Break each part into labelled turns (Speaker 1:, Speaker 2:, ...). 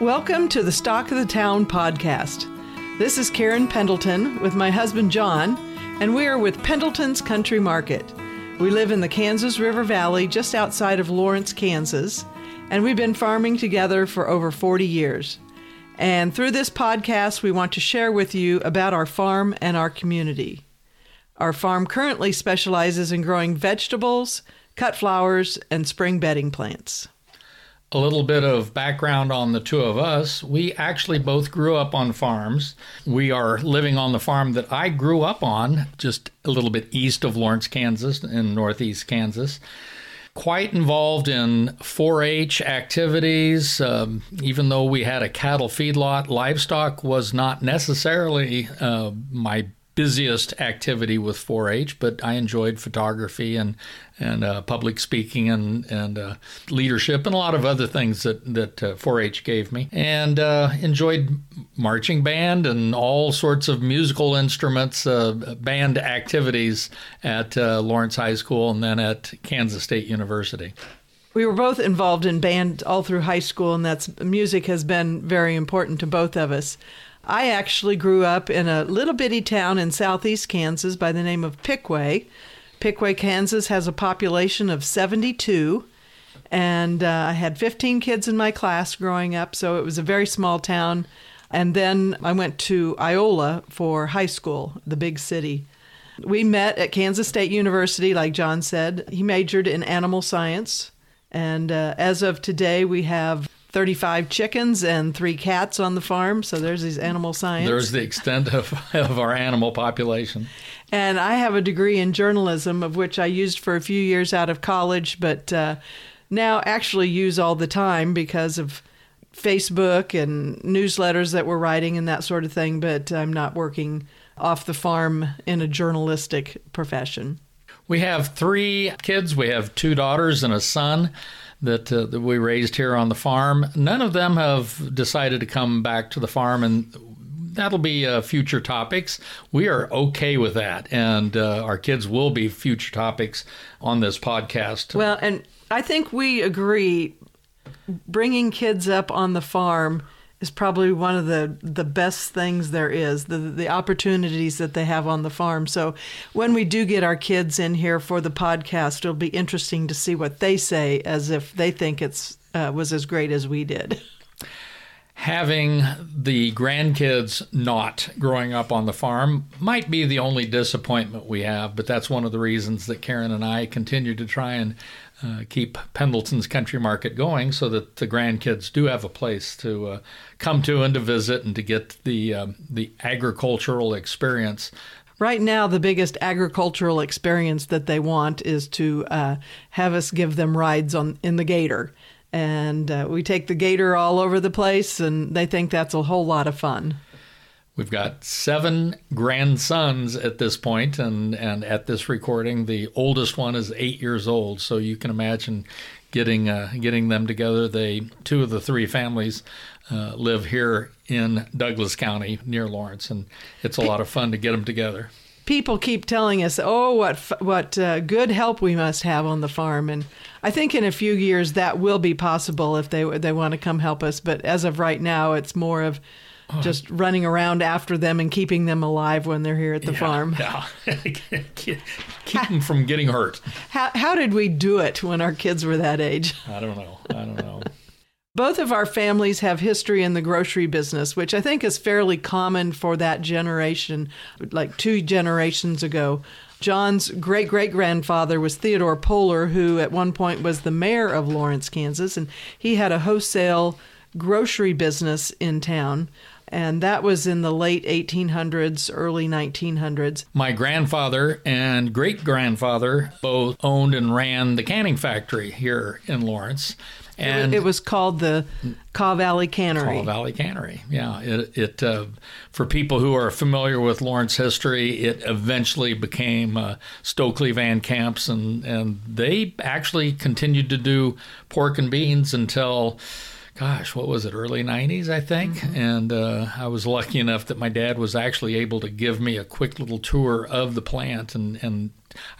Speaker 1: Welcome to the Stock of the Town podcast. This is Karen Pendleton with my husband John, and we are with Pendleton's Country Market. We live in the Kansas River Valley just outside of Lawrence, Kansas, and we've been farming together for over 40 years. And through this podcast, we want to share with you about our farm and our community. Our farm currently specializes in growing vegetables, cut flowers, and spring bedding plants
Speaker 2: a little bit of background on the two of us. We actually both grew up on farms. We are living on the farm that I grew up on, just a little bit east of Lawrence, Kansas, in northeast Kansas. Quite involved in 4 H activities. Um, even though we had a cattle feedlot, livestock was not necessarily uh, my busiest activity with 4-H, but I enjoyed photography and and uh, public speaking and and uh, leadership and a lot of other things that that uh, 4-H gave me, and uh, enjoyed marching band and all sorts of musical instruments, uh, band activities at uh, Lawrence High School and then at Kansas State University.
Speaker 1: We were both involved in band all through high school, and that's music has been very important to both of us. I actually grew up in a little bitty town in southeast Kansas by the name of Piqua. Piqua, Kansas has a population of 72, and uh, I had 15 kids in my class growing up, so it was a very small town. And then I went to Iola for high school, the big city. We met at Kansas State University, like John said. He majored in animal science. And uh, as of today, we have 35 chickens and three cats on the farm. So there's these animal science.
Speaker 2: There's the extent of, of our animal population.
Speaker 1: And I have a degree in journalism, of which I used for a few years out of college, but uh, now actually use all the time because of Facebook and newsletters that we're writing and that sort of thing. But I'm not working off the farm in a journalistic profession.
Speaker 2: We have three kids. We have two daughters and a son that, uh, that we raised here on the farm. None of them have decided to come back to the farm, and that'll be uh, future topics. We are okay with that, and uh, our kids will be future topics on this podcast.
Speaker 1: Well, and I think we agree bringing kids up on the farm is probably one of the the best things there is the the opportunities that they have on the farm. So when we do get our kids in here for the podcast it'll be interesting to see what they say as if they think it's uh, was as great as we did.
Speaker 2: Having the grandkids not growing up on the farm might be the only disappointment we have, but that's one of the reasons that Karen and I continue to try and uh, keep Pendleton's Country Market going so that the grandkids do have a place to uh, come to and to visit and to get the um, the agricultural experience.
Speaker 1: Right now, the biggest agricultural experience that they want is to uh, have us give them rides on in the Gator, and uh, we take the Gator all over the place, and they think that's a whole lot of fun.
Speaker 2: We've got seven grandsons at this point, and, and at this recording, the oldest one is eight years old. So you can imagine getting uh, getting them together. They two of the three families uh, live here in Douglas County near Lawrence, and it's a lot of fun to get them together.
Speaker 1: People keep telling us, "Oh, what what uh, good help we must have on the farm," and I think in a few years that will be possible if they they want to come help us. But as of right now, it's more of just running around after them and keeping them alive when they're here at the
Speaker 2: yeah,
Speaker 1: farm.
Speaker 2: Yeah, keep, keep them from getting hurt.
Speaker 1: How, how did we do it when our kids were that age?
Speaker 2: I don't know. I don't know.
Speaker 1: Both of our families have history in the grocery business, which I think is fairly common for that generation, like two generations ago. John's great great grandfather was Theodore Poehler, who at one point was the mayor of Lawrence, Kansas, and he had a wholesale grocery business in town and that was in the late 1800s, early 1900s.
Speaker 2: My grandfather and great grandfather both owned and ran the canning factory here in Lawrence.
Speaker 1: And it was called the Kaw Valley Cannery.
Speaker 2: Kaw Valley Cannery, yeah. It, it uh, for people who are familiar with Lawrence history, it eventually became uh, Stokely Van Camps, and and they actually continued to do pork and beans until gosh, what was it, early 90s, I think. Mm-hmm. And uh, I was lucky enough that my dad was actually able to give me a quick little tour of the plant and, and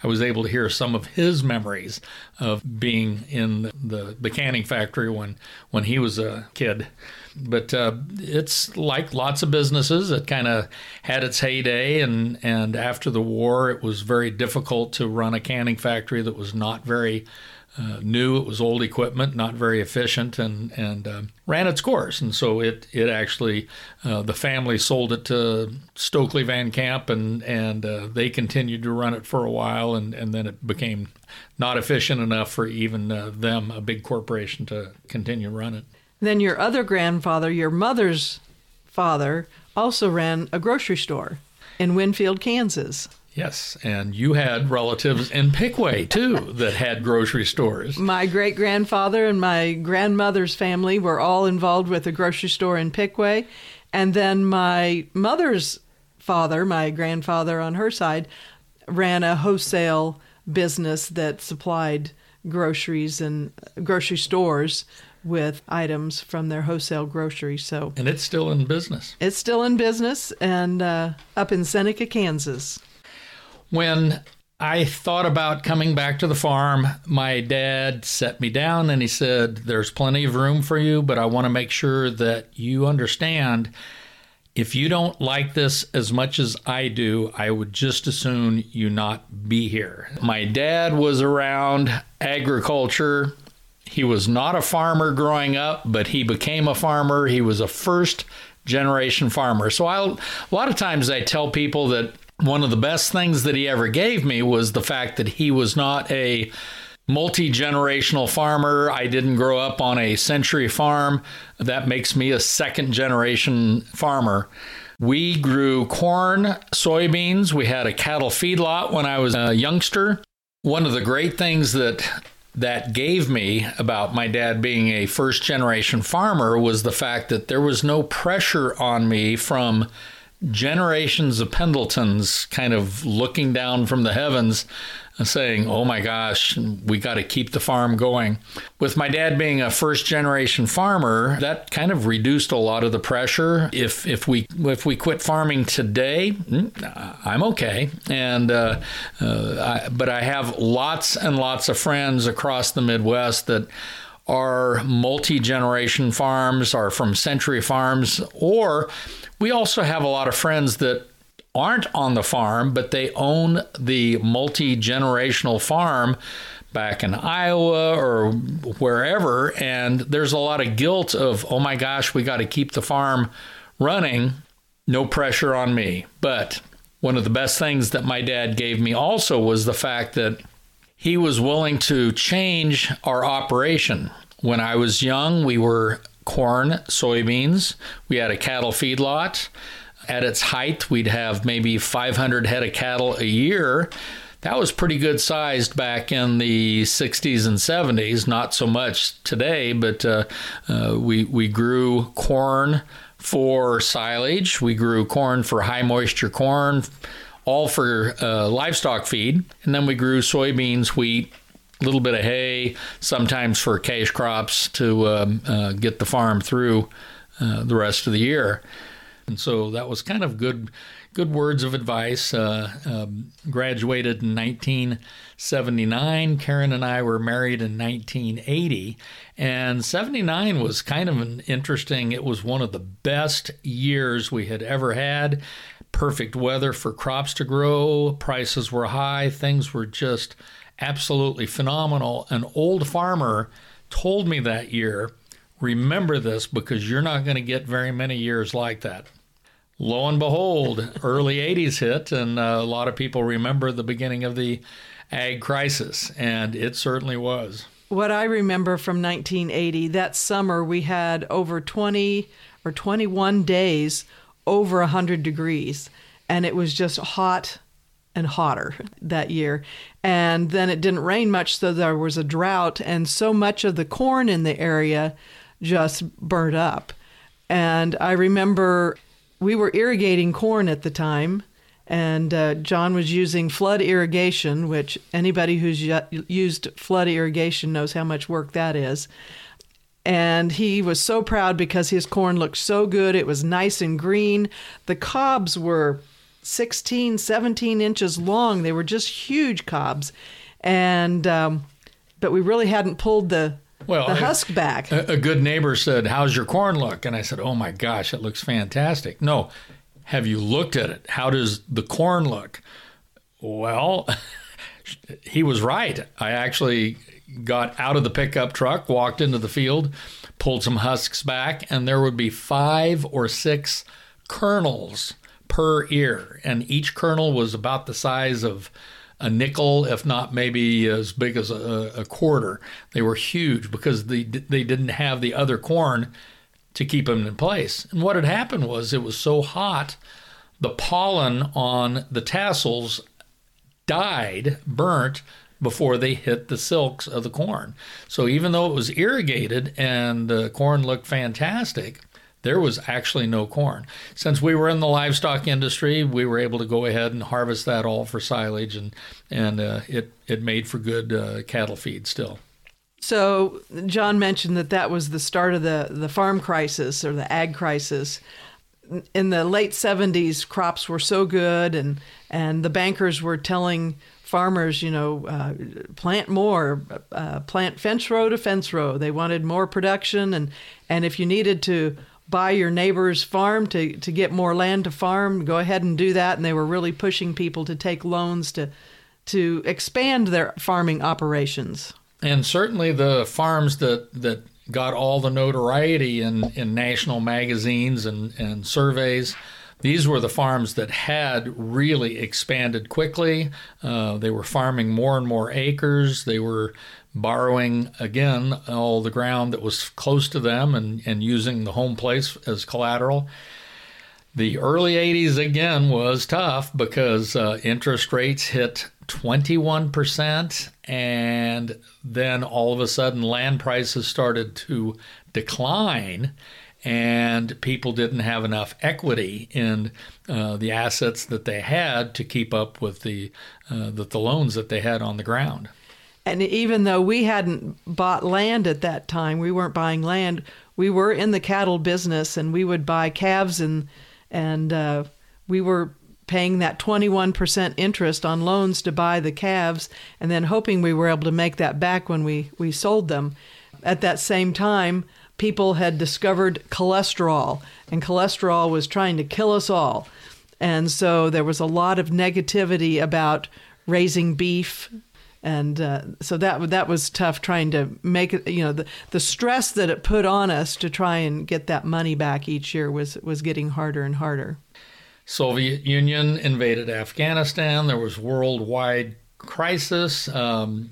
Speaker 2: I was able to hear some of his memories of being in the, the canning factory when when he was a kid. But uh, it's like lots of businesses. It kind of had its heyday, and and after the war, it was very difficult to run a canning factory that was not very uh, new. It was old equipment, not very efficient, and and uh, ran its course. And so it it actually uh, the family sold it to Stokely Van Camp, and and uh, they continued to run it for a while, and and then it became not efficient enough for even uh, them, a big corporation, to continue run it.
Speaker 1: Then your other grandfather, your mother's father, also ran a grocery store in Winfield, Kansas.
Speaker 2: Yes, and you had relatives in Piqua too that had grocery stores.
Speaker 1: My great grandfather and my grandmother's family were all involved with a grocery store in Piqua. And then my mother's father, my grandfather on her side, ran a wholesale business that supplied groceries and grocery stores with items from their wholesale grocery. So,
Speaker 2: and it's still in business.
Speaker 1: It's still in business and uh, up in Seneca, Kansas.
Speaker 2: When I thought about coming back to the farm, my dad set me down and he said, There's plenty of room for you, but I want to make sure that you understand if you don't like this as much as I do, I would just as soon you not be here. My dad was around agriculture. He was not a farmer growing up, but he became a farmer. He was a first generation farmer. So I, a lot of times I tell people that one of the best things that he ever gave me was the fact that he was not a multi generational farmer. I didn't grow up on a century farm. That makes me a second generation farmer. We grew corn, soybeans. We had a cattle feedlot when I was a youngster. One of the great things that that gave me about my dad being a first generation farmer was the fact that there was no pressure on me from generations of Pendletons kind of looking down from the heavens and saying, "Oh my gosh, we got to keep the farm going." With my dad being a first generation farmer, that kind of reduced a lot of the pressure. If if we if we quit farming today, mm, I'm okay. And uh, uh, I, but I have lots and lots of friends across the Midwest that are multi generation farms, are from century farms, or we also have a lot of friends that aren't on the farm, but they own the multi generational farm back in Iowa or wherever. And there's a lot of guilt of, oh my gosh, we got to keep the farm running. No pressure on me. But one of the best things that my dad gave me also was the fact that he was willing to change our operation. When I was young, we were corn, soybeans. We had a cattle feedlot. At its height, we'd have maybe 500 head of cattle a year. That was pretty good sized back in the 60s and 70s. Not so much today, but uh, uh, we we grew corn for silage. We grew corn for high moisture corn, all for uh, livestock feed, and then we grew soybeans, wheat, little bit of hay, sometimes for cash crops to um, uh, get the farm through uh, the rest of the year. And so that was kind of good, good words of advice. Uh, um, graduated in 1979. Karen and I were married in 1980, and 79 was kind of an interesting. It was one of the best years we had ever had. Perfect weather for crops to grow. Prices were high. Things were just absolutely phenomenal. An old farmer told me that year, remember this because you're not going to get very many years like that. Lo and behold, early 80s hit, and uh, a lot of people remember the beginning of the ag crisis, and it certainly was.
Speaker 1: What I remember from 1980, that summer we had over 20 or 21 days over 100 degrees, and it was just hot and hotter that year. And then it didn't rain much, so there was a drought, and so much of the corn in the area just burnt up. And I remember we were irrigating corn at the time, and uh, John was using flood irrigation, which anybody who's used flood irrigation knows how much work that is. And he was so proud because his corn looked so good. It was nice and green. The cobs were 16, 17 inches long. They were just huge cobs. And, um, but we really hadn't pulled the,
Speaker 2: Well,
Speaker 1: the husk back.
Speaker 2: A, a good neighbor said, How's your corn look? And I said, Oh my gosh, it looks fantastic. No, have you looked at it? How does the corn look? Well, he was right. I actually got out of the pickup truck, walked into the field, pulled some husks back, and there would be five or six kernels per ear. And each kernel was about the size of a nickel, if not maybe as big as a, a quarter. They were huge because they, they didn't have the other corn to keep them in place. And what had happened was it was so hot, the pollen on the tassels died, burnt before they hit the silks of the corn. So even though it was irrigated and the corn looked fantastic, there was actually no corn. Since we were in the livestock industry, we were able to go ahead and harvest that all for silage, and and uh, it it made for good uh, cattle feed still.
Speaker 1: So John mentioned that that was the start of the, the farm crisis or the ag crisis. In the late 70s, crops were so good, and, and the bankers were telling farmers, you know, uh, plant more, uh, plant fence row to fence row. They wanted more production, and, and if you needed to buy your neighbor's farm to, to get more land to farm, go ahead and do that. And they were really pushing people to take loans to, to expand their farming operations.
Speaker 2: And certainly the farms that, that got all the notoriety in, in national magazines and, and surveys, these were the farms that had really expanded quickly. Uh, they were farming more and more acres. They were borrowing, again, all the ground that was close to them and, and using the home place as collateral. The early 80s again was tough because uh, interest rates hit 21%, and then all of a sudden land prices started to decline, and people didn't have enough equity in uh, the assets that they had to keep up with the, uh, the, the loans that they had on the ground.
Speaker 1: And even though we hadn't bought land at that time, we weren't buying land. We were in the cattle business, and we would buy calves, and and uh, we were paying that 21% interest on loans to buy the calves, and then hoping we were able to make that back when we we sold them. At that same time, people had discovered cholesterol, and cholesterol was trying to kill us all. And so there was a lot of negativity about raising beef and uh, so that that was tough trying to make it you know the the stress that it put on us to try and get that money back each year was was getting harder and harder.
Speaker 2: Soviet Union invaded Afghanistan. There was worldwide crisis. Um,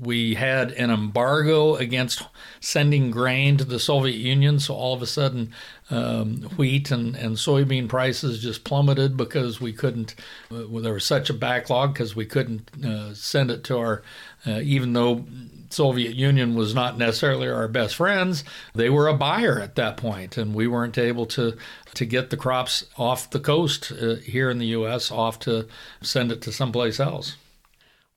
Speaker 2: we had an embargo against sending grain to the Soviet Union so all of a sudden um, wheat and, and soybean prices just plummeted because we couldn't uh, there was such a backlog because we couldn't uh, send it to our uh, even though Soviet Union was not necessarily our best friends they were a buyer at that point and we weren't able to to get the crops off the coast uh, here in the US off to send it to someplace else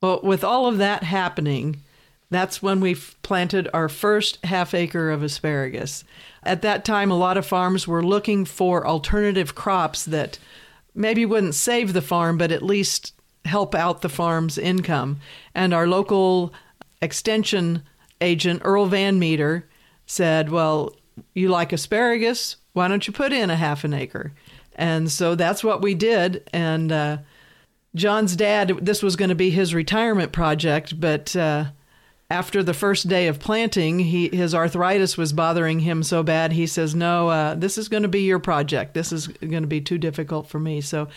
Speaker 1: well with all of that happening that's when we planted our first half acre of asparagus. At that time, a lot of farms were looking for alternative crops that maybe wouldn't save the farm, but at least help out the farm's income. And our local extension agent, Earl Van Meter, said, Well, you like asparagus? Why don't you put in a half an acre? And so that's what we did. And uh, John's dad, this was going to be his retirement project, but. Uh, after the first day of planting, he, his arthritis was bothering him so bad. He says, "No, uh, this is going to be your project. This is going to be too difficult for me." So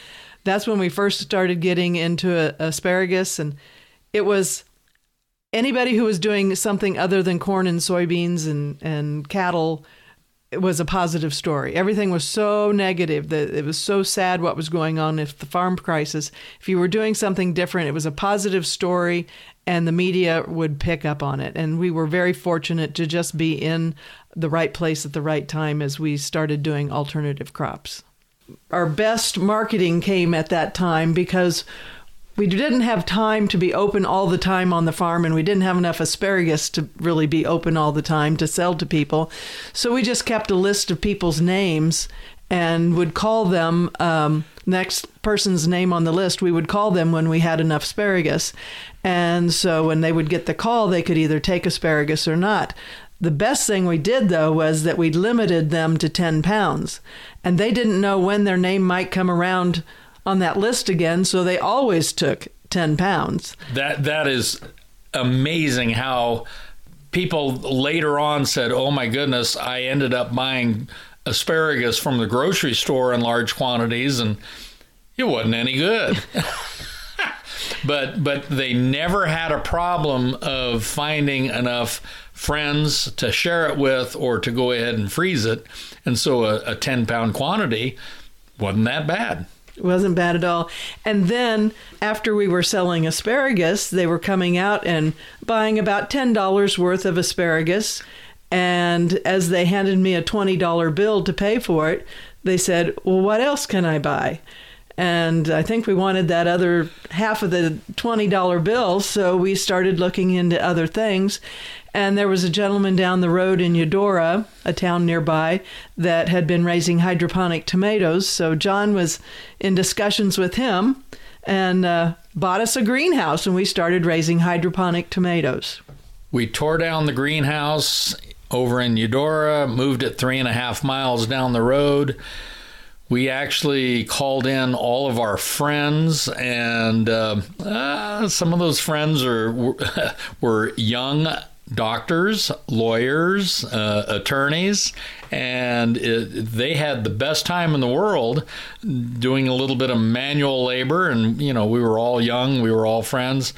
Speaker 1: that's when we first started getting into a, asparagus, and it was anybody who was doing something other than corn and soybeans and and cattle. It was a positive story. Everything was so negative that it was so sad what was going on. If the farm crisis, if you were doing something different, it was a positive story, and the media would pick up on it. And we were very fortunate to just be in the right place at the right time as we started doing alternative crops. Our best marketing came at that time because we didn't have time to be open all the time on the farm and we didn't have enough asparagus to really be open all the time to sell to people. So we just kept a list of people's names and would call them um, next person's name on the list, we would call them when we had enough asparagus. And so when they would get the call, they could either take asparagus or not. The best thing we did, though, was that we limited them to 10 pounds. And they didn't know when their name might come around on that list again, so they always took 10 pounds.
Speaker 2: That That is amazing how people later on said, oh my goodness, I ended up buying asparagus from the grocery store in large quantities and it wasn't any good. but but they never had a problem of finding enough friends to share it with or to go ahead and freeze it. And so a, a 10 pound quantity wasn't that bad.
Speaker 1: It wasn't bad at all. And then after we were selling asparagus, they were coming out and buying about $10 worth of asparagus. And as they handed me a $20 bill to pay for it, they said, Well, what else can I buy? And I think we wanted that other half of the $20 bill. So we started looking into other things. And there was a gentleman down the road in Eudora, a town nearby, that had been raising hydroponic tomatoes. So John was in discussions with him and uh, bought us a greenhouse, and we started raising hydroponic tomatoes.
Speaker 2: We tore down the greenhouse over in Eudora, moved it three and a half miles down the road we actually called in all of our friends, and uh, uh, some of those friends are were young doctors, lawyers, uh, attorneys, and it, they had the best time in the world doing a little bit of manual labor. And you know, we were all young, we were all friends.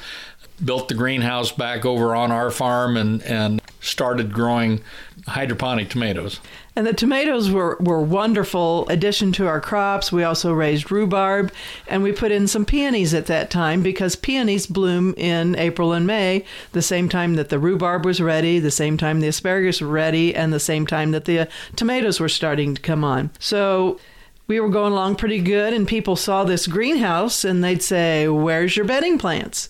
Speaker 2: Built the greenhouse back over on our farm and and started growing hydroponic tomatoes.
Speaker 1: And the tomatoes were, were wonderful addition to our crops. We also raised rhubarb and we put in some peonies at that time because peonies bloom in April and May, the same time that the rhubarb was ready, the same time the asparagus were ready, and the same time that the uh, tomatoes were starting to come on. So we were going along pretty good, and people saw this greenhouse and they'd say, Where's your bedding plants?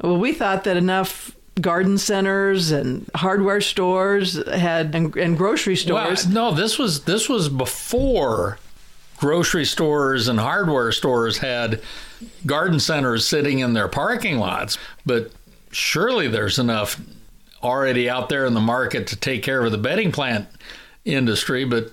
Speaker 1: Well, we thought that enough garden centers and hardware stores had and, and grocery stores.
Speaker 2: Well, no, this was this was before grocery stores and hardware stores had garden centers sitting in their parking lots. But surely there's enough already out there in the market to take care of the bedding plant industry. But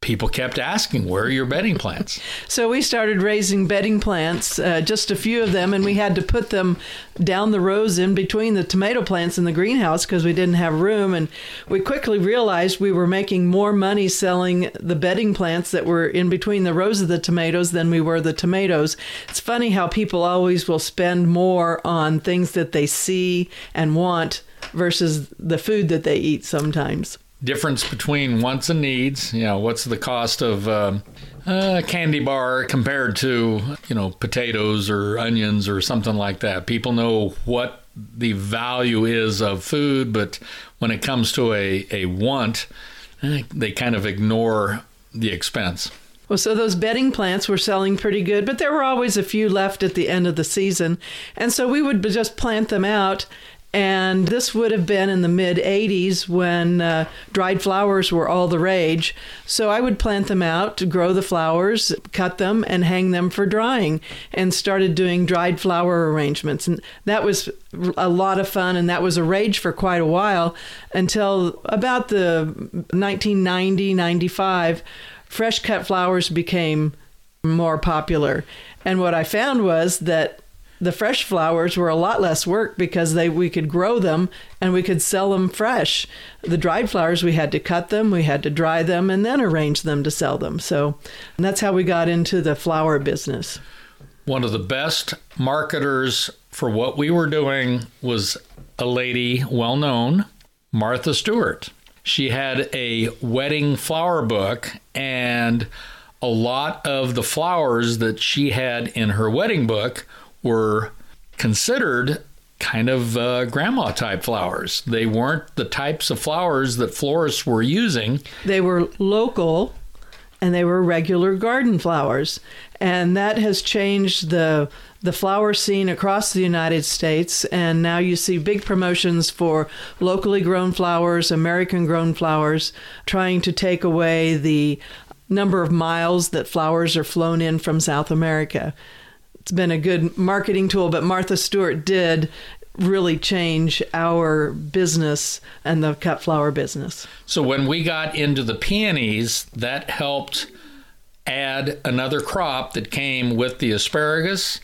Speaker 2: people kept asking, Where are your bedding plants?
Speaker 1: so we started raising bedding plants, uh, just a few of them, and we had to put them down the rows in between the tomato plants in the greenhouse because we didn't have room. And we quickly realized we were making more money selling the bedding plants that were in between the rows of the tomatoes than we were the tomatoes. It's funny how people always will spend more on things that they see and want versus the food that they eat sometimes
Speaker 2: difference between wants and needs. You know, what's the cost of um, a candy bar compared to you know potatoes or onions or something like that. People know what the value is of food, but when it comes to a a want, eh, they kind of ignore the expense.
Speaker 1: Well, so those bedding plants were selling pretty good, but there were always a few left at the end of the season. And so we would just plant them out and this would have been in the mid 80s when uh, dried flowers were all the rage. So I would plant them out, grow the flowers, cut them, and hang them for drying, and started doing dried flower arrangements. And that was a lot of fun, and that was a rage for quite a while until about the 1990 95. Fresh cut flowers became more popular. And what I found was that the fresh flowers were a lot less work because they we could grow them and we could sell them fresh. The dried flowers we had to cut them, we had to dry them and then arrange them to sell them. So that's how we got into the flower business.
Speaker 2: One of the best marketers for what we were doing was a lady well known, Martha Stewart. She had a wedding flower book and a lot of the flowers that she had in her wedding book were considered kind of uh, grandma type flowers. They weren't the types of flowers that florists were using.
Speaker 1: They were local and they were regular garden flowers. And that has changed the the flower scene across the United States and now you see big promotions for locally grown flowers, American grown flowers, trying to take away the number of miles that flowers are flown in from South America. It's been a good marketing tool, but Martha Stewart did really change our business and the cut flower business.
Speaker 2: So when we got into the peonies, that helped add another crop that came with the asparagus.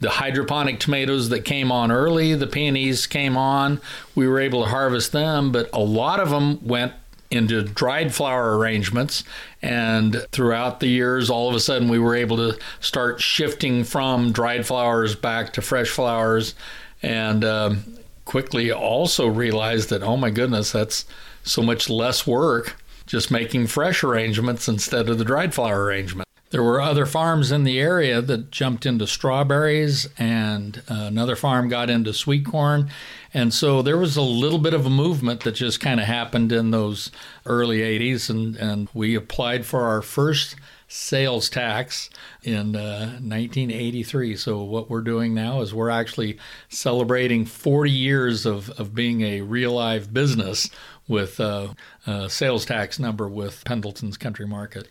Speaker 2: The hydroponic tomatoes that came on early, the peonies came on. We were able to harvest them, but a lot of them went into dried flower arrangements. And throughout the years, all of a sudden, we were able to start shifting from dried flowers back to fresh flowers and um, quickly also realized that, oh my goodness, that's so much less work just making fresh arrangements instead of the dried flower arrangement. There were other farms in the area that jumped into strawberries, and uh, another farm got into sweet corn. And so there was a little bit of a movement that just kind of happened in those early 80s, and, and we applied for our first sales tax in uh, 1983. So, what we're doing now is we're actually celebrating 40 years of, of being a real live business with uh, a sales tax number with Pendleton's Country Market.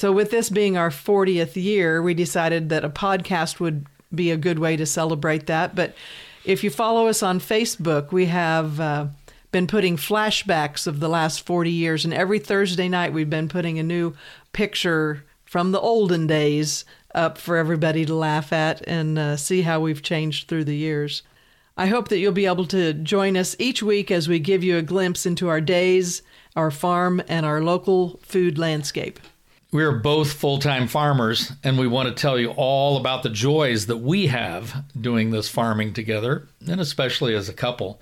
Speaker 1: So, with this being our 40th year, we decided that a podcast would be a good way to celebrate that. But if you follow us on Facebook, we have. Uh, been putting flashbacks of the last 40 years, and every Thursday night we've been putting a new picture from the olden days up for everybody to laugh at and uh, see how we've changed through the years. I hope that you'll be able to join us each week as we give you a glimpse into our days, our farm, and our local food landscape.
Speaker 2: We are both full time farmers, and we want to tell you all about the joys that we have doing this farming together, and especially as a couple.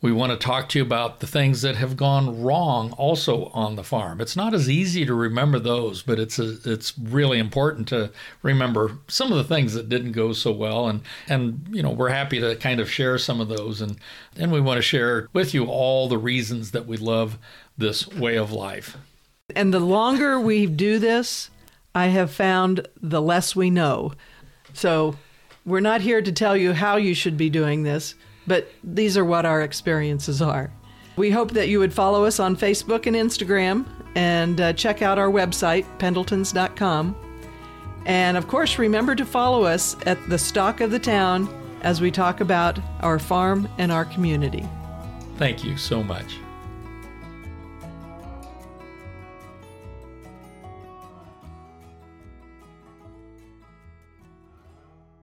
Speaker 2: We want to talk to you about the things that have gone wrong also on the farm. It's not as easy to remember those, but it's a, it's really important to remember some of the things that didn't go so well and and you know, we're happy to kind of share some of those and and we want to share with you all the reasons that we love this way of life.
Speaker 1: And the longer we do this, I have found the less we know. So, we're not here to tell you how you should be doing this but these are what our experiences are. We hope that you would follow us on Facebook and Instagram and uh, check out our website, pendletons.com. And of course, remember to follow us at the Stock of the Town as we talk about our farm and our community.
Speaker 2: Thank you so much.